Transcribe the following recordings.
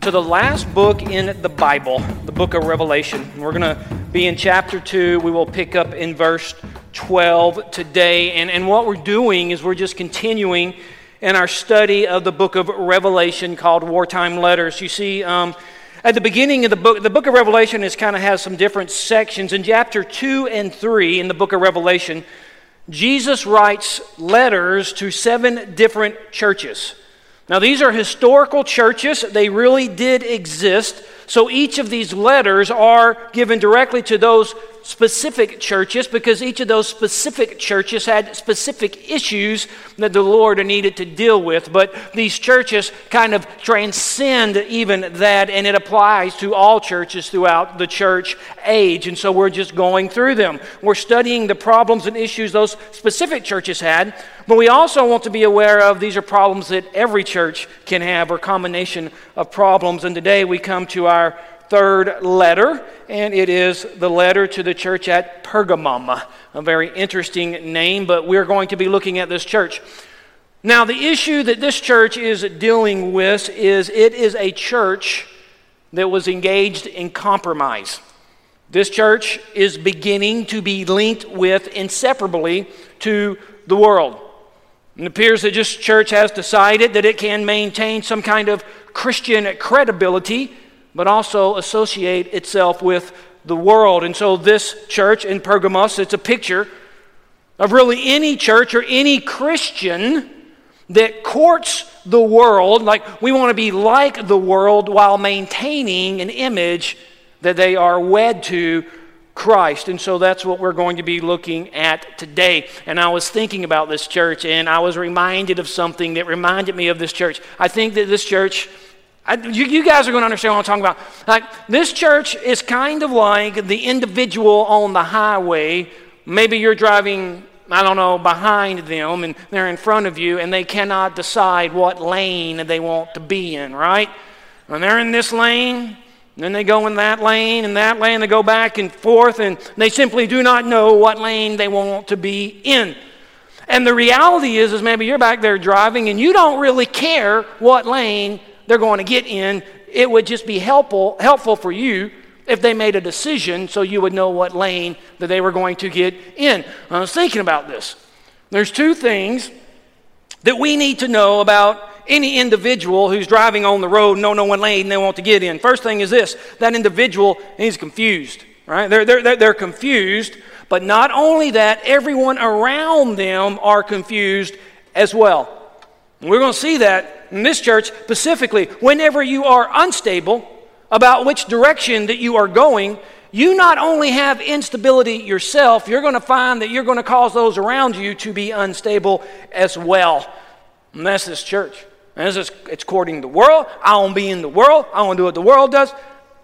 to the last book in the Bible, the book of Revelation. We're going to be in chapter 2. We will pick up in verse 12 today. And, and what we're doing is we're just continuing in our study of the book of Revelation called Wartime Letters. You see, um, at the beginning of the book, the book of Revelation is kind of has some different sections. In chapter 2 and 3 in the book of Revelation, Jesus writes letters to seven different churches. Now, these are historical churches. They really did exist. So each of these letters are given directly to those specific churches because each of those specific churches had specific issues that the Lord needed to deal with. But these churches kind of transcend even that, and it applies to all churches throughout the church age. And so we're just going through them. We're studying the problems and issues those specific churches had, but we also want to be aware of these are problems that every church can have, or combination of problems. And today we come to our third letter, and it is the letter to the church at Pergamum. A very interesting name, but we're going to be looking at this church. Now, the issue that this church is dealing with is it is a church that was engaged in compromise. This church is beginning to be linked with inseparably to the world. It appears that this church has decided that it can maintain some kind of Christian credibility but also associate itself with the world. And so, this church in Pergamos, it's a picture of really any church or any Christian that courts the world, like we want to be like the world while maintaining an image that they are wed to Christ. And so that's what we're going to be looking at today. And I was thinking about this church and I was reminded of something that reminded me of this church. I think that this church I, you, you, guys are going to understand what I'm talking about. Like, this church is kind of like the individual on the highway. Maybe you're driving, I don't know, behind them and they're in front of you and they cannot decide what lane they want to be in, right? And they're in this lane, then they go in that lane and that lane, they go back and forth, and they simply do not know what lane they want to be in. And the reality is, is maybe you're back there driving and you don't really care what lane they're going to get in, it would just be helpful, helpful for you if they made a decision so you would know what lane that they were going to get in. I was thinking about this. There's two things that we need to know about any individual who's driving on the road and no one lane they want to get in. First thing is this that individual is confused, right? They're, they're, they're confused, but not only that, everyone around them are confused as well. We're going to see that in this church specifically. Whenever you are unstable about which direction that you are going, you not only have instability yourself, you're going to find that you're going to cause those around you to be unstable as well. And that's this church. And this is, it's courting the world. I to be in the world. I to do what the world does.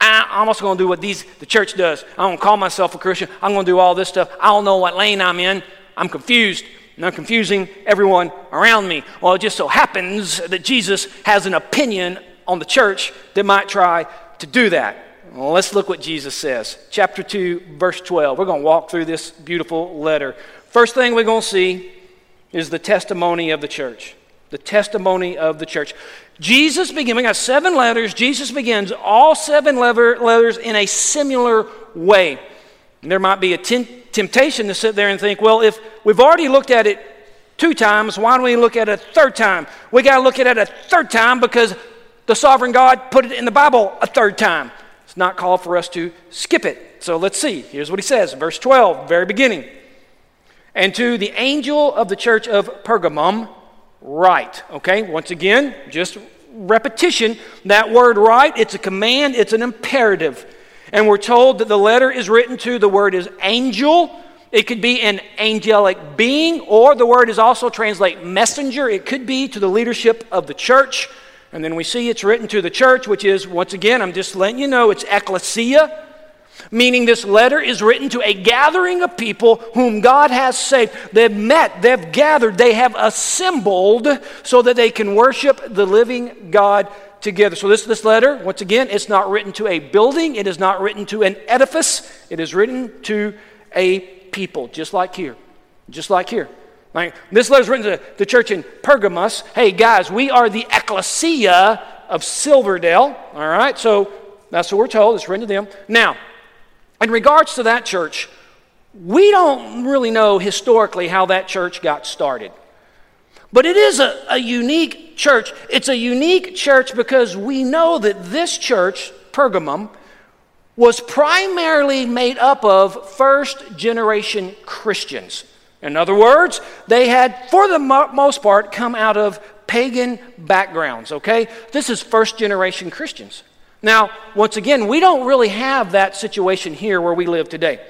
I, I'm also going to do what these, the church does. I don't call myself a Christian. I'm going to do all this stuff. I don't know what lane I'm in. I'm confused and I'm confusing everyone around me. Well, it just so happens that Jesus has an opinion on the church that might try to do that. Well, let's look what Jesus says. Chapter 2, verse 12. We're going to walk through this beautiful letter. First thing we're going to see is the testimony of the church. The testimony of the church. Jesus begins, we got seven letters. Jesus begins all seven letters in a similar way. There might be a ten, temptation to sit there and think, well, if we've already looked at it two times, why don't we look at it a third time? We got to look at it a third time because the sovereign God put it in the Bible a third time. It's not called for us to skip it. So let's see. Here's what he says, verse 12, very beginning. And to the angel of the church of Pergamum, write. Okay, once again, just repetition. That word write, it's a command, it's an imperative. And we're told that the letter is written to, the word is angel. It could be an angelic being, or the word is also translate messenger. It could be to the leadership of the church. And then we see it's written to the church, which is, once again, I'm just letting you know, it's ecclesia, meaning this letter is written to a gathering of people whom God has saved. They've met, they've gathered, they have assembled so that they can worship the living God together. So, this, this letter, once again, it's not written to a building, it is not written to an edifice, it is written to a people, just like here. Just like here. Like, this letter is written to the church in Pergamos. Hey, guys, we are the ecclesia of Silverdale. All right, so that's what we're told. It's written to them. Now, in regards to that church, we don't really know historically how that church got started. But it is a, a unique church. It's a unique church because we know that this church, Pergamum, was primarily made up of first generation Christians. In other words, they had, for the mo- most part, come out of pagan backgrounds, okay? This is first generation Christians. Now, once again, we don't really have that situation here where we live today.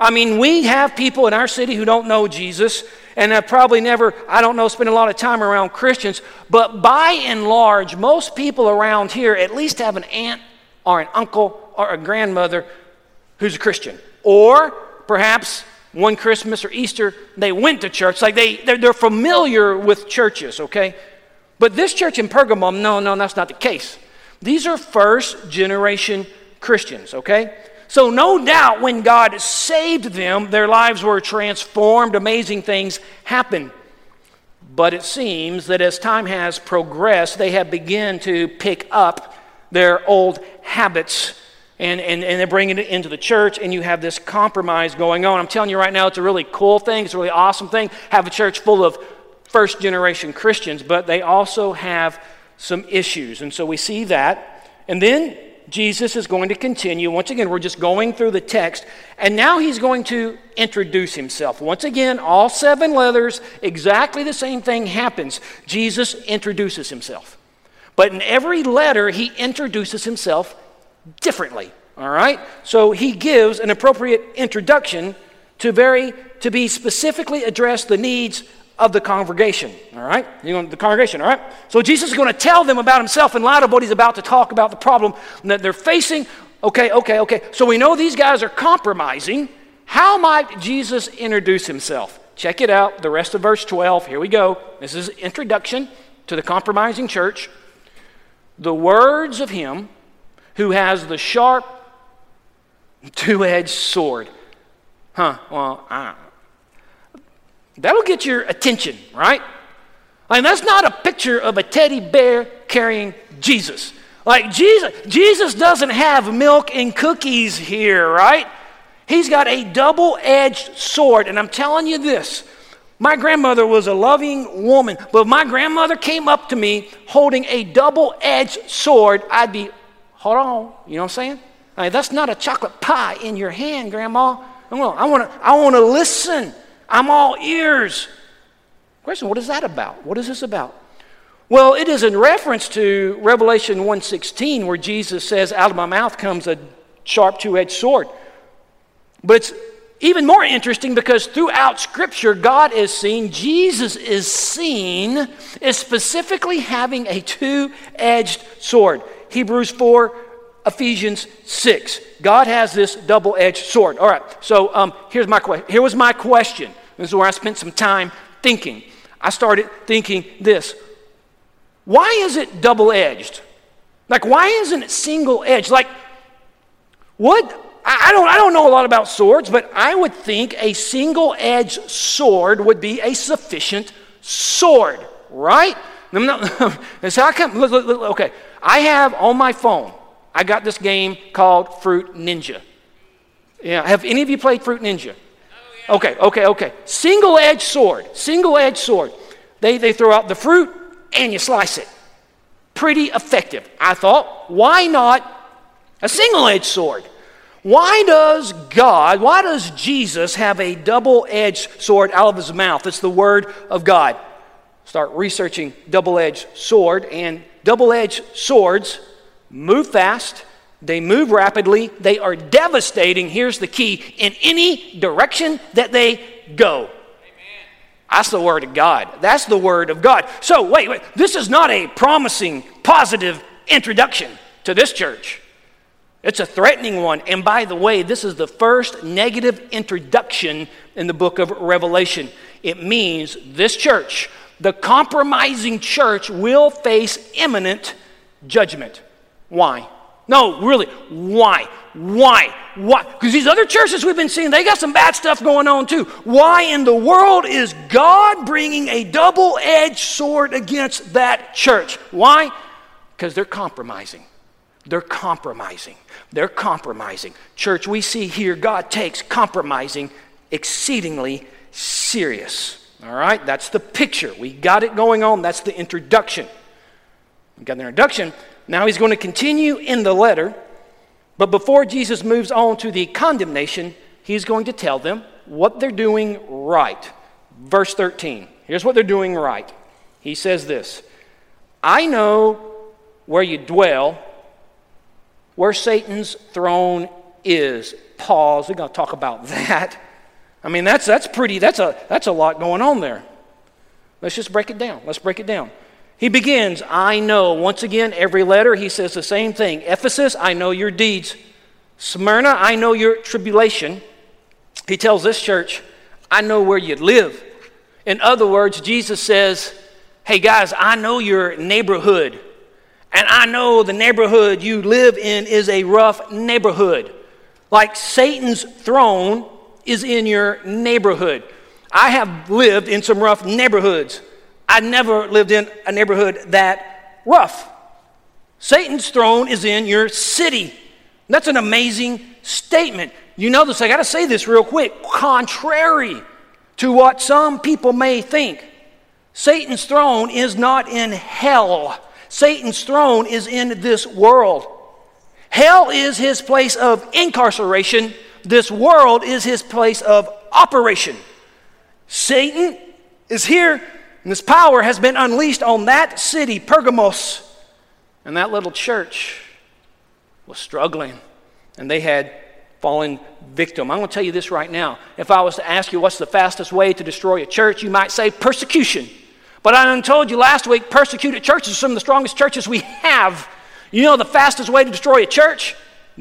I mean, we have people in our city who don't know Jesus and have probably never, I don't know, spent a lot of time around Christians, but by and large, most people around here at least have an aunt or an uncle or a grandmother who's a Christian. Or perhaps one Christmas or Easter, they went to church. Like they, they're, they're familiar with churches, okay? But this church in Pergamum, no, no, that's not the case. These are first generation Christians, okay? So, no doubt when God saved them, their lives were transformed, amazing things happened. But it seems that as time has progressed, they have begun to pick up their old habits and, and, and they're bringing it into the church, and you have this compromise going on. I'm telling you right now, it's a really cool thing. It's a really awesome thing. Have a church full of first generation Christians, but they also have some issues. And so we see that. And then Jesus is going to continue. Once again, we're just going through the text, and now he's going to introduce himself. Once again, all seven letters, exactly the same thing happens. Jesus introduces himself. But in every letter, he introduces himself differently. All right? So he gives an appropriate introduction to very to be specifically address the needs of the congregation. All right? You know, the congregation, all right? So Jesus is going to tell them about himself in light of what he's about to talk about the problem that they're facing. Okay, okay, okay. So we know these guys are compromising. How might Jesus introduce himself? Check it out, the rest of verse 12. Here we go. This is introduction to the compromising church. The words of him who has the sharp, two edged sword. Huh, well, uh, that'll get your attention, right? I mean, that's not a picture of a teddy bear carrying Jesus. Like, Jesus, Jesus doesn't have milk and cookies here, right? He's got a double edged sword. And I'm telling you this my grandmother was a loving woman, but if my grandmother came up to me holding a double edged sword, I'd be Hold on. You know what I'm saying? I mean, that's not a chocolate pie in your hand, Grandma. I want to I want to listen. I'm all ears. Question, what is that about? What is this about? Well, it is in reference to Revelation 1:16 where Jesus says, "Out of my mouth comes a sharp two-edged sword." But it's even more interesting because throughout Scripture, God is seen, Jesus is seen as specifically having a two edged sword. Hebrews 4, Ephesians 6. God has this double edged sword. All right, so um, here's my question. Here was my question. This is where I spent some time thinking. I started thinking this why is it double edged? Like, why isn't it single edged? Like, what? I don't, I don't know a lot about swords, but I would think a single edged sword would be a sufficient sword, right? That's how I come. Look, look, look, okay, I have on my phone, I got this game called Fruit Ninja. Yeah, have any of you played Fruit Ninja? Okay, okay, okay. Single edged sword, single edged sword. They, they throw out the fruit and you slice it. Pretty effective. I thought, why not a single edged sword? Why does God, why does Jesus have a double edged sword out of his mouth? It's the word of God. Start researching double edged sword, and double edged swords move fast, they move rapidly, they are devastating. Here's the key in any direction that they go. That's the Word of God. That's the Word of God. So, wait, wait. This is not a promising, positive introduction to this church. It's a threatening one. And by the way, this is the first negative introduction in the book of Revelation. It means this church, the compromising church, will face imminent judgment. Why? No, really, why? Why? Why? Because these other churches we've been seeing, they got some bad stuff going on too. Why in the world is God bringing a double edged sword against that church? Why? Because they're compromising. They're compromising. They're compromising. Church, we see here God takes compromising exceedingly serious. All right? That's the picture. We got it going on. That's the introduction. We got the introduction. Now he's going to continue in the letter, but before Jesus moves on to the condemnation, he's going to tell them what they're doing right. Verse 13. Here's what they're doing right. He says this I know where you dwell, where Satan's throne is. Pause. We're going to talk about that. I mean, that's, that's pretty, that's a, that's a lot going on there. Let's just break it down. Let's break it down. He begins, I know. Once again, every letter, he says the same thing. Ephesus, I know your deeds. Smyrna, I know your tribulation. He tells this church, I know where you live. In other words, Jesus says, Hey guys, I know your neighborhood. And I know the neighborhood you live in is a rough neighborhood. Like Satan's throne is in your neighborhood. I have lived in some rough neighborhoods. I never lived in a neighborhood that rough. Satan's throne is in your city. That's an amazing statement. You know this, I got to say this real quick. Contrary to what some people may think, Satan's throne is not in hell. Satan's throne is in this world. Hell is his place of incarceration, this world is his place of operation. Satan is here and this power has been unleashed on that city, Pergamos. And that little church was struggling. And they had fallen victim. I'm going to tell you this right now. If I was to ask you what's the fastest way to destroy a church, you might say persecution. But I told you last week, persecuted churches are some of the strongest churches we have. You know the fastest way to destroy a church?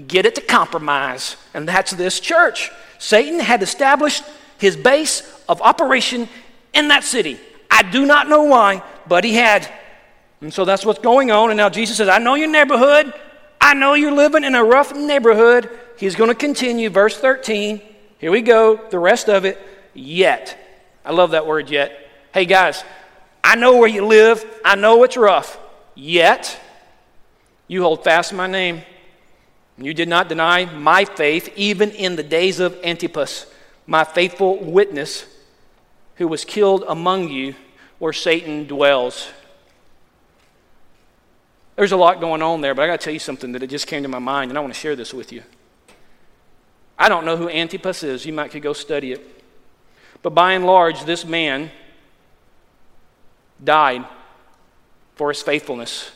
Get it to compromise. And that's this church. Satan had established his base of operation in that city. I do not know why, but he had. And so that's what's going on. And now Jesus says, I know your neighborhood. I know you're living in a rough neighborhood. He's going to continue, verse 13. Here we go, the rest of it. Yet. I love that word, yet. Hey, guys, I know where you live. I know it's rough. Yet, you hold fast my name. You did not deny my faith, even in the days of Antipas, my faithful witness, who was killed among you where Satan dwells. There's a lot going on there, but I got to tell you something that it just came to my mind, and I want to share this with you. I don't know who Antipas is. You might could go study it. But by and large, this man died for his faithfulness.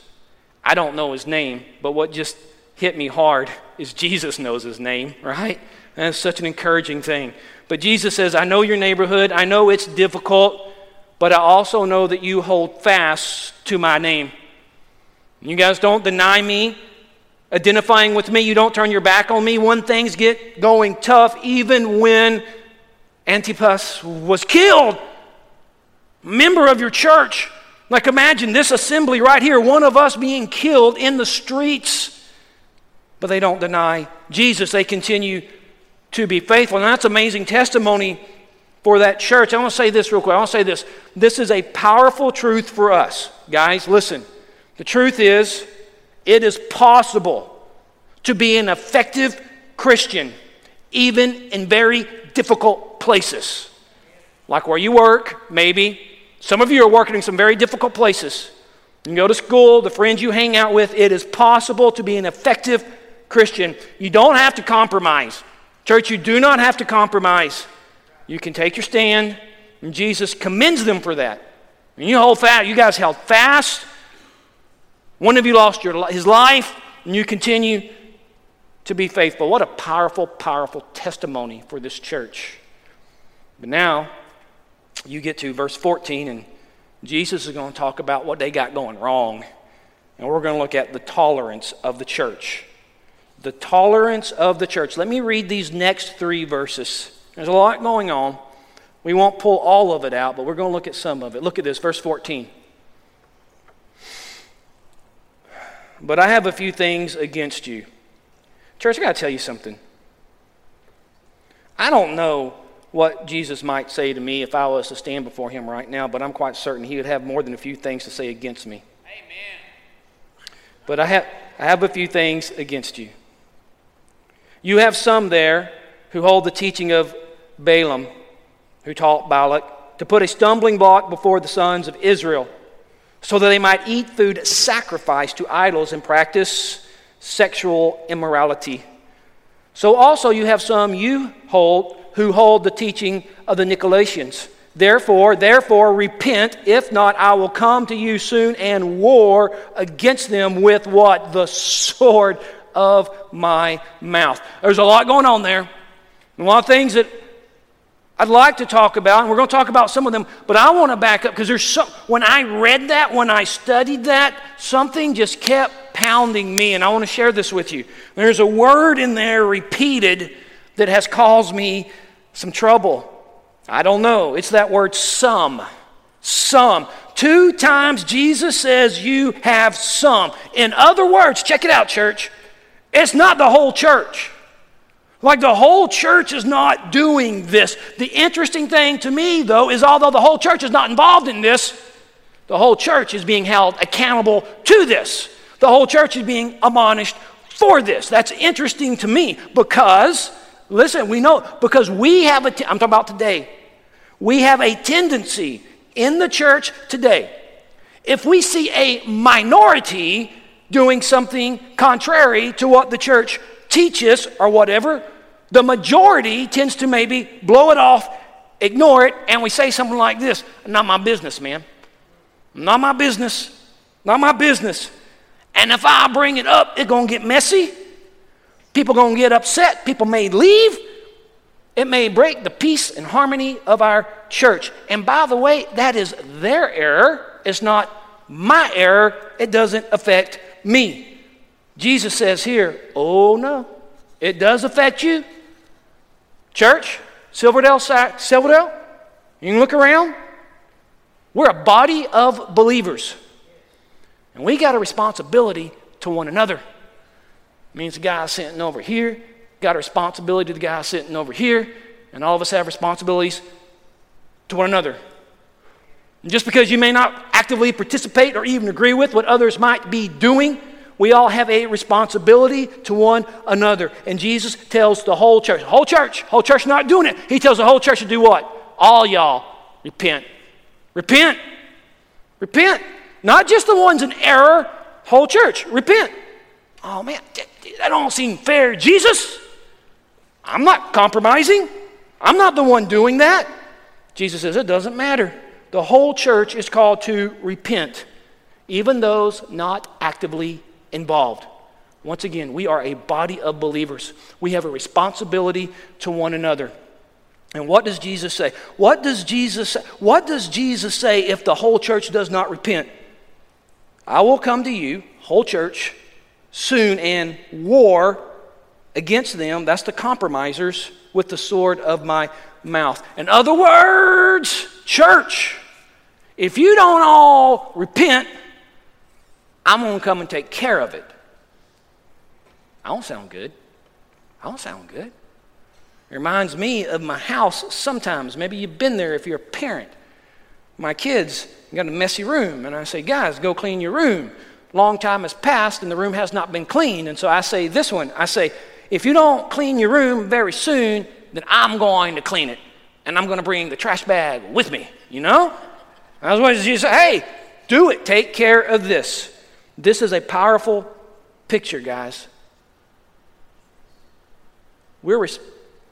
I don't know his name, but what just hit me hard is Jesus knows his name, right? And it's such an encouraging thing. But Jesus says, I know your neighborhood. I know it's difficult but I also know that you hold fast to my name. You guys don't deny me, identifying with me. You don't turn your back on me when things get going tough, even when Antipas was killed. Member of your church. Like, imagine this assembly right here, one of us being killed in the streets. But they don't deny Jesus. They continue to be faithful. And that's amazing testimony for that church. I want to say this real quick. I want to say this. This is a powerful truth for us. Guys, listen. The truth is, it is possible to be an effective Christian even in very difficult places. Like where you work, maybe. Some of you are working in some very difficult places. You go to school, the friends you hang out with, it is possible to be an effective Christian. You don't have to compromise. Church, you do not have to compromise. You can take your stand, and Jesus commends them for that. And you hold fast. You guys held fast. One of you lost your, his life, and you continue to be faithful. What a powerful, powerful testimony for this church. But now, you get to verse 14, and Jesus is going to talk about what they got going wrong. And we're going to look at the tolerance of the church. The tolerance of the church. Let me read these next three verses. There's a lot going on. We won't pull all of it out, but we're going to look at some of it. Look at this, verse 14. But I have a few things against you. Church, I got to tell you something. I don't know what Jesus might say to me if I was to stand before him right now, but I'm quite certain he would have more than a few things to say against me. Amen. But I have, I have a few things against you. You have some there who hold the teaching of Balaam, who taught Balak to put a stumbling block before the sons of Israel so that they might eat food sacrificed to idols and practice sexual immorality. So also you have some you hold who hold the teaching of the Nicolaitans. Therefore, therefore repent, if not I will come to you soon and war against them with what? The sword of my mouth. There's a lot going on there. A lot of things that I'd like to talk about, and we're going to talk about some of them, but I want to back up because there's some, when I read that, when I studied that, something just kept pounding me, and I want to share this with you. There's a word in there repeated that has caused me some trouble. I don't know. It's that word some. Some. Two times Jesus says, You have some. In other words, check it out, church. It's not the whole church. Like the whole church is not doing this. The interesting thing to me, though, is although the whole church is not involved in this, the whole church is being held accountable to this. The whole church is being admonished for this. That's interesting to me because, listen, we know, because we have a, t- I'm talking about today, we have a tendency in the church today, if we see a minority doing something contrary to what the church teaches or whatever, the majority tends to maybe blow it off, ignore it, and we say something like this Not my business, man. Not my business. Not my business. And if I bring it up, it's going to get messy. People going to get upset. People may leave. It may break the peace and harmony of our church. And by the way, that is their error. It's not my error. It doesn't affect me. Jesus says here, oh no, it does affect you. Church, Silverdale, Silverdale, you can look around. We're a body of believers. And we got a responsibility to one another. It means the guy sitting over here got a responsibility to the guy sitting over here, and all of us have responsibilities to one another. And just because you may not actively participate or even agree with what others might be doing, we all have a responsibility to one another. And Jesus tells the whole church, whole church, whole church not doing it. He tells the whole church to do what? All y'all repent. Repent. Repent. Not just the ones in error, whole church. Repent. Oh man, that don't seem fair. Jesus, I'm not compromising. I'm not the one doing that. Jesus says it doesn't matter. The whole church is called to repent, even those not actively involved. Once again, we are a body of believers. We have a responsibility to one another. And what does Jesus say? What does Jesus say? What does Jesus say if the whole church does not repent? I will come to you, whole church, soon and war against them. That's the compromisers with the sword of my mouth. In other words, church, if you don't all repent, I'm going to come and take care of it. I don't sound good. I don't sound good. It reminds me of my house sometimes. Maybe you've been there if you're a parent. My kids got a messy room, and I say, guys, go clean your room. Long time has passed, and the room has not been cleaned. And so I say, this one, I say, if you don't clean your room very soon, then I'm going to clean it. And I'm going to bring the trash bag with me, you know? That's what Jesus said, hey, do it. Take care of this. This is a powerful picture, guys. We're,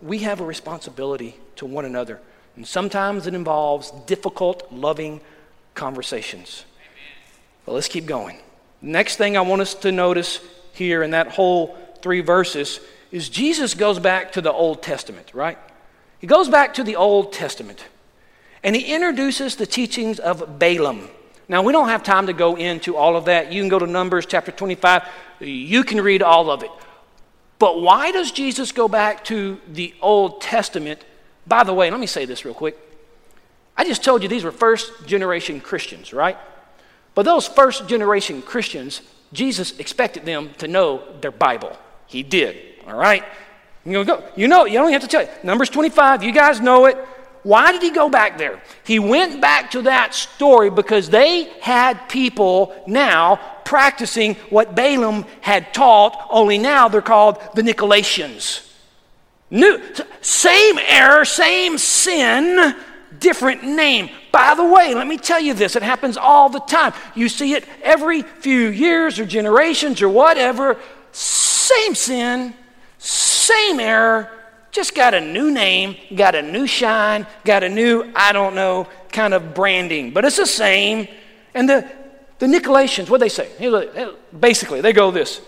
we have a responsibility to one another, and sometimes it involves difficult, loving conversations. But let's keep going. Next thing I want us to notice here in that whole three verses is Jesus goes back to the Old Testament, right? He goes back to the Old Testament. and he introduces the teachings of Balaam. Now, we don't have time to go into all of that. You can go to Numbers chapter 25, you can read all of it. But why does Jesus go back to the Old Testament? By the way, let me say this real quick. I just told you these were first generation Christians, right? But those first generation Christians, Jesus expected them to know their Bible. He did, all right? You go, you know, you don't have to tell you. Numbers 25, you guys know it. Why did he go back there? He went back to that story because they had people now practicing what Balaam had taught, only now they're called the Nicolaitans. New, same error, same sin, different name. By the way, let me tell you this it happens all the time. You see it every few years or generations or whatever. Same sin, same error, just got a new name, got a new shine, got a new, I don't know, kind of branding, but it's the same. And the, the Nicolaitans, what they say? Basically, they go this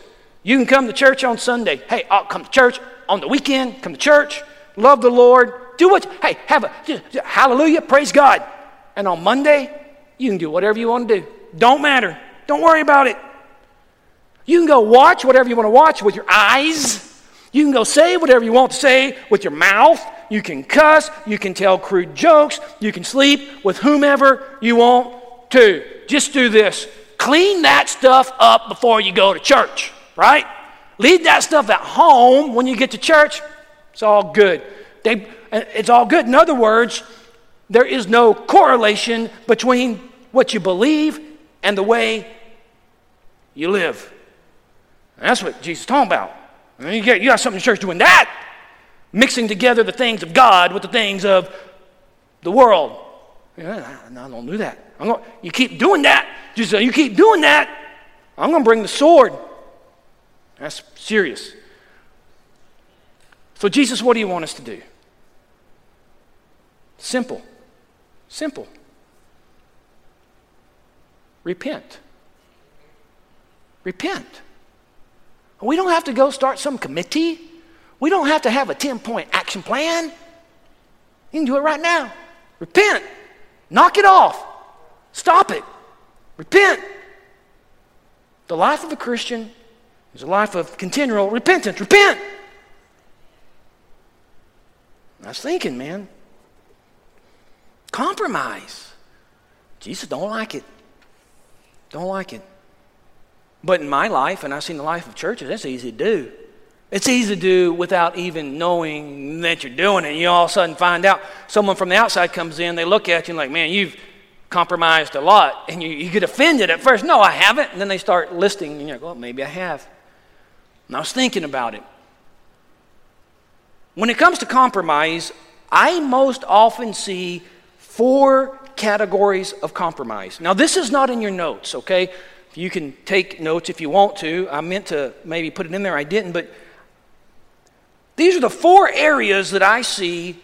You can come to church on Sunday. Hey, I'll come to church on the weekend, come to church, love the Lord, do what, hey, have a hallelujah, praise God. And on Monday, you can do whatever you want to do. Don't matter. Don't worry about it. You can go watch whatever you want to watch with your eyes. You can go say whatever you want to say with your mouth. You can cuss. You can tell crude jokes. You can sleep with whomever you want to. Just do this clean that stuff up before you go to church, right? Leave that stuff at home when you get to church. It's all good. They, it's all good. In other words, there is no correlation between what you believe and the way you live. And that's what Jesus is talking about. You got, you got something in church doing that, mixing together the things of God with the things of the world. Yeah, I, I don't do that. Going, you keep doing that. Just you keep doing that. I'm going to bring the sword. That's serious. So, Jesus, what do you want us to do? Simple. Simple. Repent. Repent. We don't have to go start some committee. We don't have to have a 10 point action plan. You can do it right now. Repent. Knock it off. Stop it. Repent. The life of a Christian is a life of continual repentance. Repent. I was thinking, man. Compromise. Jesus don't like it. Don't like it. But in my life, and I've seen the life of churches, that's easy to do. It's easy to do without even knowing that you're doing it. You all of a sudden find out someone from the outside comes in, they look at you and like, man, you've compromised a lot. And you, you get offended at first. No, I haven't. And then they start listing, and you're like, well, maybe I have. And I was thinking about it. When it comes to compromise, I most often see four categories of compromise. Now, this is not in your notes, okay? You can take notes if you want to. I meant to maybe put it in there, I didn't, but these are the four areas that I see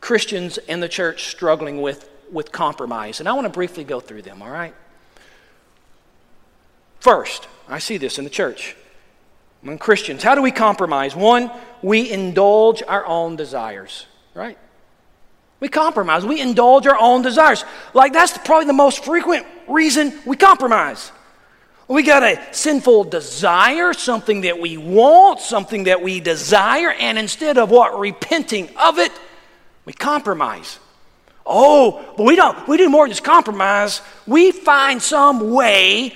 Christians and the church struggling with with compromise. And I want to briefly go through them, all right? First, I see this in the church. Among Christians, how do we compromise? One, we indulge our own desires, right? We compromise. We indulge our own desires. Like, that's probably the most frequent reason we compromise. We got a sinful desire, something that we want, something that we desire, and instead of what repenting of it, we compromise. Oh, but we don't we do more than just compromise. We find some way,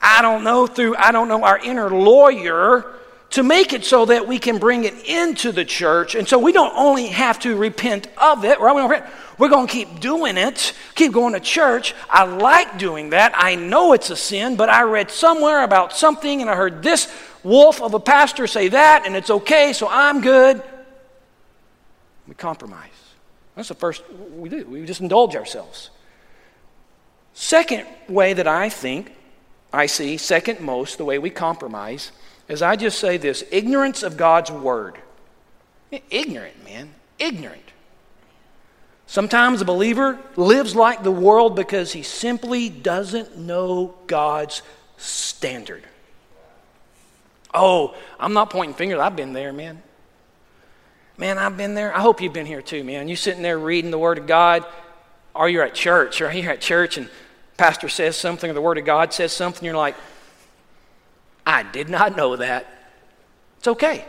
I don't know, through I don't know, our inner lawyer to make it so that we can bring it into the church. And so we don't only have to repent of it, right? We don't repent. We're going to keep doing it, keep going to church. I like doing that. I know it's a sin, but I read somewhere about something and I heard this wolf of a pastor say that, and it's okay, so I'm good. We compromise. That's the first we do. We just indulge ourselves. Second way that I think, I see, second most, the way we compromise is I just say this ignorance of God's word. Ignorant, man. Ignorant. Sometimes a believer lives like the world because he simply doesn't know God's standard. Oh, I'm not pointing fingers. I've been there, man. Man, I've been there. I hope you've been here too, man. You sitting there reading the Word of God, or you're at church, or you're at church and pastor says something or the word of God says something, you're like, I did not know that. It's okay.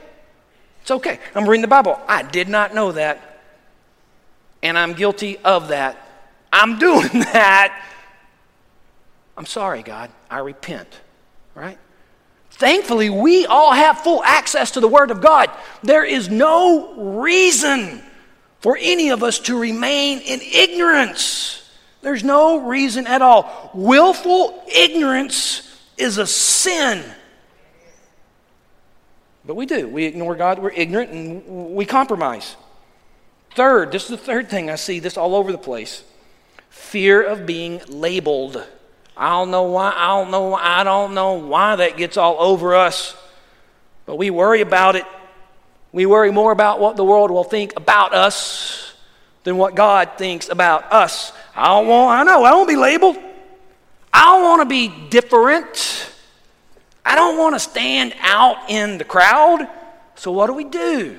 It's okay. I'm reading the Bible. I did not know that. And I'm guilty of that. I'm doing that. I'm sorry, God. I repent. Right? Thankfully, we all have full access to the Word of God. There is no reason for any of us to remain in ignorance. There's no reason at all. Willful ignorance is a sin. But we do. We ignore God, we're ignorant, and we compromise. Third, this is the third thing I see this all over the place fear of being labeled. I don't know why, I don't know, I don't know why that gets all over us, but we worry about it. We worry more about what the world will think about us than what God thinks about us. I don't want, I know, I don't want to be labeled. I don't want to be different. I don't want to stand out in the crowd. So what do we do?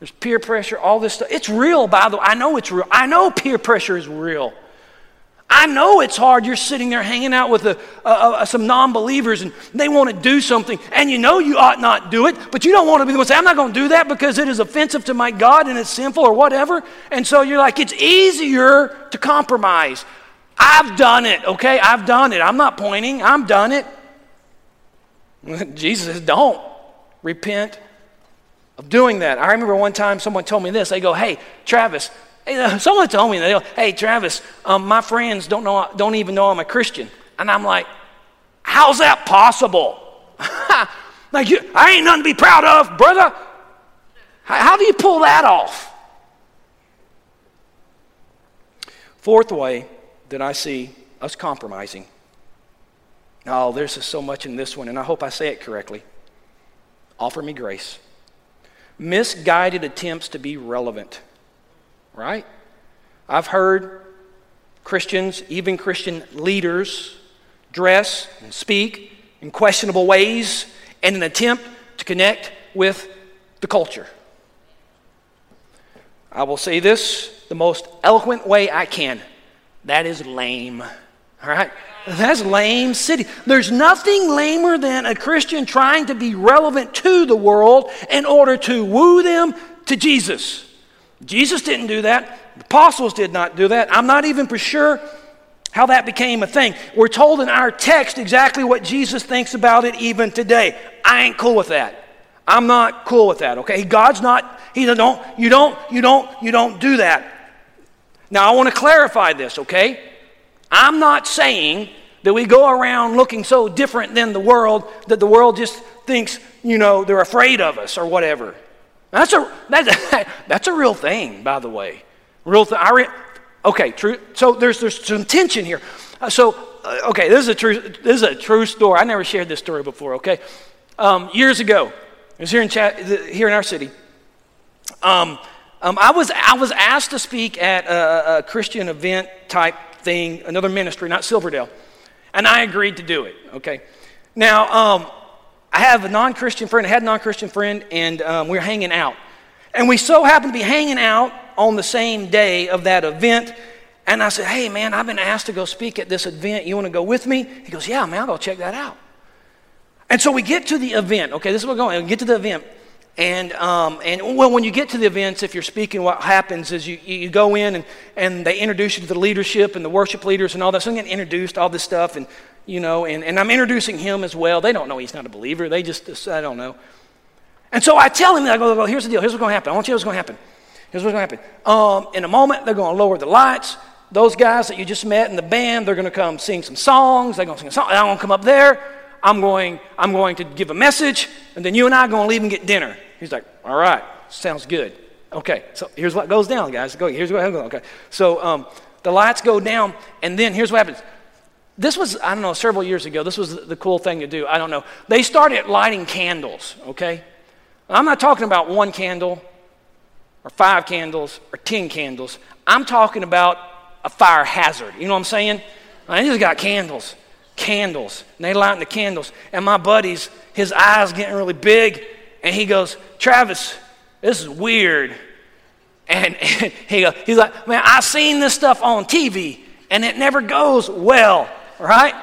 There's peer pressure, all this stuff. It's real, by the way. I know it's real. I know peer pressure is real. I know it's hard. You're sitting there hanging out with a, a, a, some non believers and they want to do something, and you know you ought not do it, but you don't want to be the one to say, I'm not going to do that because it is offensive to my God and it's sinful or whatever. And so you're like, it's easier to compromise. I've done it, okay? I've done it. I'm not pointing, I've done it. Jesus says, don't repent of doing that. I remember one time someone told me this. They go, hey, Travis, hey, someone told me, they go, hey, Travis, um, my friends don't, know, don't even know I'm a Christian. And I'm like, how's that possible? like, you, I ain't nothing to be proud of, brother. How, how do you pull that off? Fourth way that I see us compromising Oh, there's so much in this one, and I hope I say it correctly. Offer me grace. Misguided attempts to be relevant, right? I've heard Christians, even Christian leaders, dress and speak in questionable ways in an attempt to connect with the culture. I will say this the most eloquent way I can. That is lame. All right? That's lame city. There's nothing lamer than a Christian trying to be relevant to the world in order to woo them to Jesus. Jesus didn't do that. The apostles did not do that. I'm not even for sure how that became a thing. We're told in our text exactly what Jesus thinks about it even today. I ain't cool with that. I'm not cool with that, okay? God's not, He don't, you don't, you don't, you don't do that. Now I want to clarify this, okay? I'm not saying that we go around looking so different than the world that the world just thinks, you know, they're afraid of us or whatever. That's a, that's a, that's a real thing, by the way. Real thing. Re, okay, true. So there's, there's some tension here. Uh, so, uh, okay, this is, a true, this is a true story. I never shared this story before, okay? Um, years ago, it was here in, here in our city. Um, um, I, was, I was asked to speak at a, a Christian event type thing, another ministry, not Silverdale. And I agreed to do it, okay? Now, um, I have a non Christian friend, I had a non Christian friend, and um, we were hanging out. And we so happened to be hanging out on the same day of that event. And I said, Hey, man, I've been asked to go speak at this event. You want to go with me? He goes, Yeah, man, I'll go check that out. And so we get to the event. Okay, this is where we're going. We get to the event. And, um, and well, when you get to the events, if you're speaking, what happens is you, you go in and, and they introduce you to the leadership and the worship leaders and all that. So I'm getting introduced, all this stuff, and, you know, and, and I'm introducing him as well. They don't know he's not a believer. They just, I don't know. And so I tell him, I go, well, here's the deal. Here's what's going to happen. I want to tell you what's going to happen. Here's what's going to happen. Um, in a moment, they're going to lower the lights. Those guys that you just met in the band, they're going to come sing some songs. They're going to sing a song. I'm going to come up there. I'm going, I'm going to give a message, and then you and I are going to leave and get dinner. He's like, all right, sounds good. Okay, so here's what goes down, guys. Go, here's what goes Okay, so um, the lights go down, and then here's what happens. This was, I don't know, several years ago. This was the cool thing to do. I don't know. They started lighting candles, okay? I'm not talking about one candle or five candles or 10 candles. I'm talking about a fire hazard. You know what I'm saying? I just got candles, candles. And they lighting the candles. And my buddy's, his eyes getting really big and he goes, Travis, this is weird. And, and he go, he's like, man, I've seen this stuff on TV and it never goes well, right?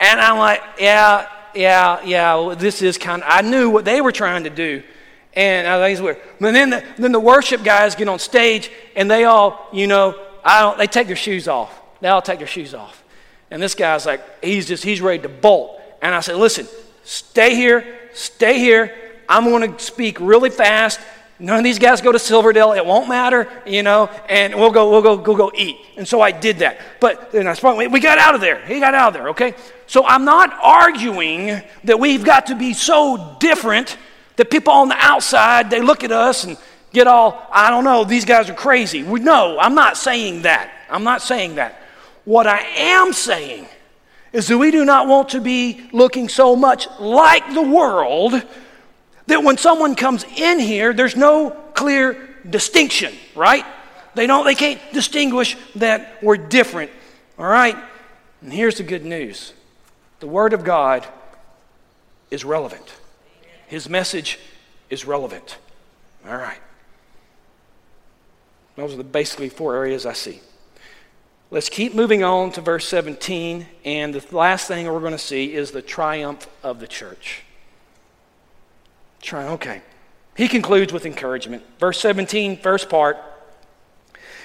And I'm like, yeah, yeah, yeah, this is kind of, I knew what they were trying to do. And I think it's weird. But then the, then the worship guys get on stage and they all, you know, I don't, they take their shoes off. They all take their shoes off. And this guy's like, he's just, he's ready to bolt. And I said, listen, stay here, stay here. I'm going to speak really fast. None of these guys go to Silverdale. It won't matter, you know, and we'll go, we'll go, go, go eat. And so I did that. But then I sprung, we got out of there. He got out of there, okay? So I'm not arguing that we've got to be so different that people on the outside, they look at us and get all, I don't know, these guys are crazy. We, no, I'm not saying that. I'm not saying that. What I am saying is that we do not want to be looking so much like the world that when someone comes in here, there's no clear distinction, right? They don't they can't distinguish that we're different. All right? And here's the good news. The word of God is relevant. His message is relevant. All right. Those are the basically four areas I see. Let's keep moving on to verse 17, and the last thing we're going to see is the triumph of the church. Try, okay. He concludes with encouragement. Verse 17, first part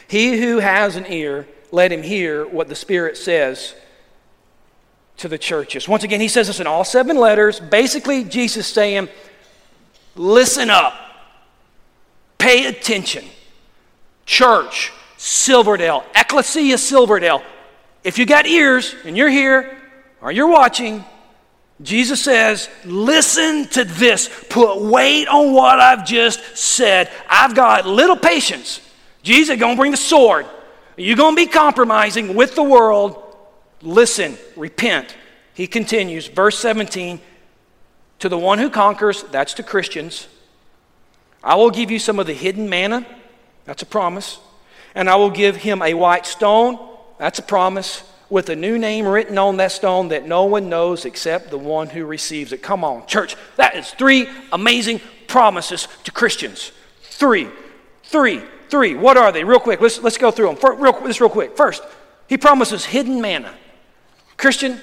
He who has an ear, let him hear what the Spirit says to the churches. Once again, he says this in all seven letters. Basically, Jesus saying, Listen up, pay attention. Church, Silverdale, Ecclesia Silverdale. If you got ears and you're here or you're watching, Jesus says, listen to this. Put weight on what I've just said. I've got little patience. Jesus going to bring the sword. You're going to be compromising with the world. Listen, repent. He continues, verse 17, to the one who conquers, that's to Christians, I will give you some of the hidden manna, that's a promise, and I will give him a white stone, that's a promise with a new name written on that stone that no one knows except the one who receives it. Come on, church. That is three amazing promises to Christians. Three, three, three. What are they? Real quick, let's, let's go through them. Real, this real quick. First, he promises hidden manna. Christian,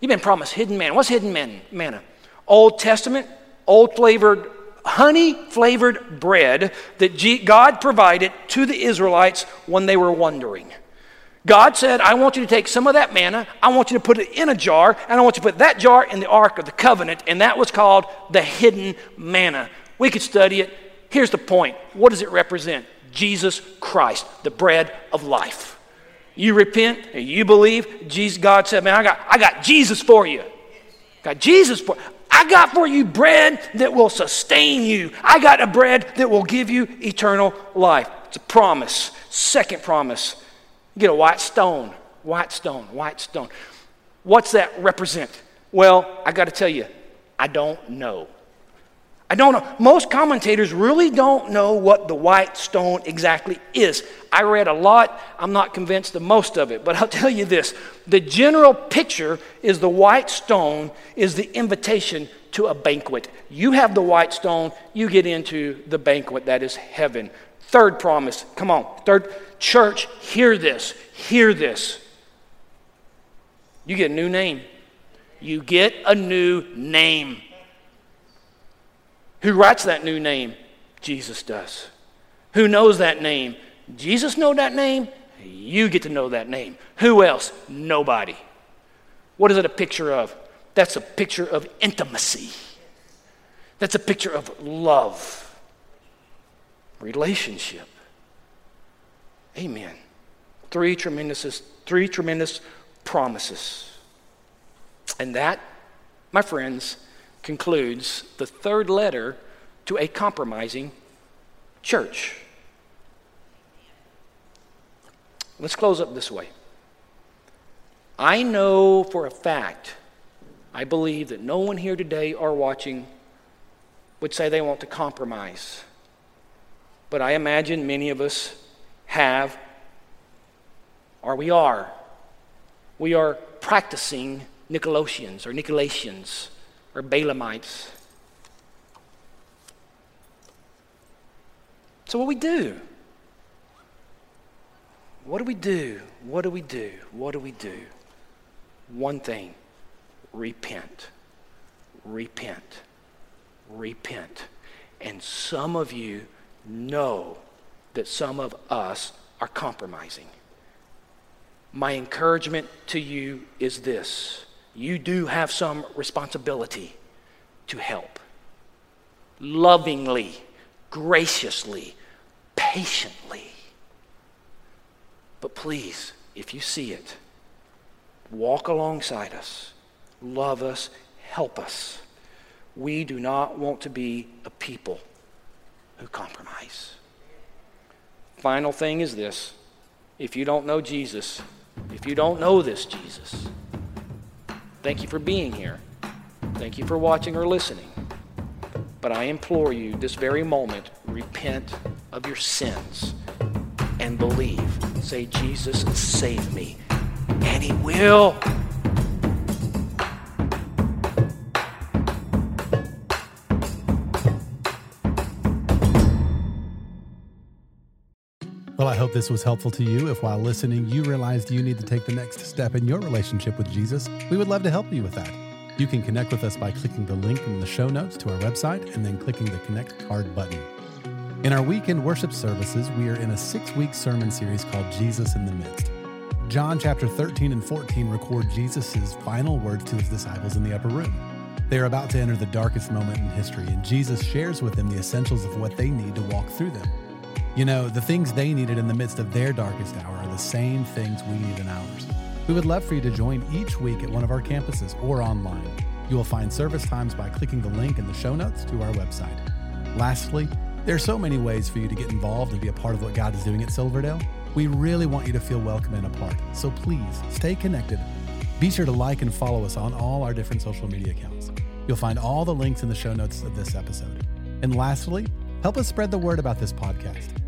you've been promised hidden manna. What's hidden man, manna? Old Testament, old flavored, honey flavored bread that God provided to the Israelites when they were wandering. God said, I want you to take some of that manna, I want you to put it in a jar, and I want you to put that jar in the Ark of the Covenant, and that was called the hidden manna. We could study it. Here's the point what does it represent? Jesus Christ, the bread of life. You repent and you believe, Jesus, God said, Man, I got, I got Jesus for you. Got Jesus for I got for you bread that will sustain you. I got a bread that will give you eternal life. It's a promise. Second promise get a white stone, white stone, white stone. What's that represent? Well, I got to tell you, I don't know. I don't know. Most commentators really don't know what the white stone exactly is. I read a lot. I'm not convinced of most of it, but I'll tell you this. The general picture is the white stone is the invitation to a banquet. You have the white stone, you get into the banquet that is heaven. Third promise. Come on. Third church, hear this. Hear this. You get a new name. You get a new name. Who writes that new name? Jesus does. Who knows that name? Jesus know that name. You get to know that name. Who else? Nobody. What is it a picture of? That's a picture of intimacy. That's a picture of love relationship. Amen. Three tremendous, three tremendous promises. And that, my friends, concludes the third letter to a compromising church. Let's close up this way. I know for a fact, I believe that no one here today or watching would say they want to compromise but I imagine many of us have, or we are. We are practicing Nicolaitans or Nicolaitans or Balaamites. So, what do we do? what do we do? What do we do? What do we do? One thing repent. Repent. Repent. And some of you know that some of us are compromising. My encouragement to you is this you do have some responsibility to help. Lovingly, graciously, patiently. But please, if you see it, walk alongside us, love us, help us. We do not want to be a people who compromise. Final thing is this if you don't know Jesus, if you don't know this Jesus, thank you for being here. Thank you for watching or listening. But I implore you this very moment repent of your sins and believe. Say, Jesus, save me. And He will. I hope this was helpful to you. If while listening you realized you need to take the next step in your relationship with Jesus, we would love to help you with that. You can connect with us by clicking the link in the show notes to our website and then clicking the Connect Card button. In our weekend worship services, we are in a six week sermon series called Jesus in the Midst. John chapter 13 and 14 record Jesus' final words to his disciples in the upper room. They are about to enter the darkest moment in history, and Jesus shares with them the essentials of what they need to walk through them. You know, the things they needed in the midst of their darkest hour are the same things we need in ours. We would love for you to join each week at one of our campuses or online. You will find service times by clicking the link in the show notes to our website. Lastly, there are so many ways for you to get involved and be a part of what God is doing at Silverdale. We really want you to feel welcome and a part, so please stay connected. Be sure to like and follow us on all our different social media accounts. You'll find all the links in the show notes of this episode. And lastly, help us spread the word about this podcast.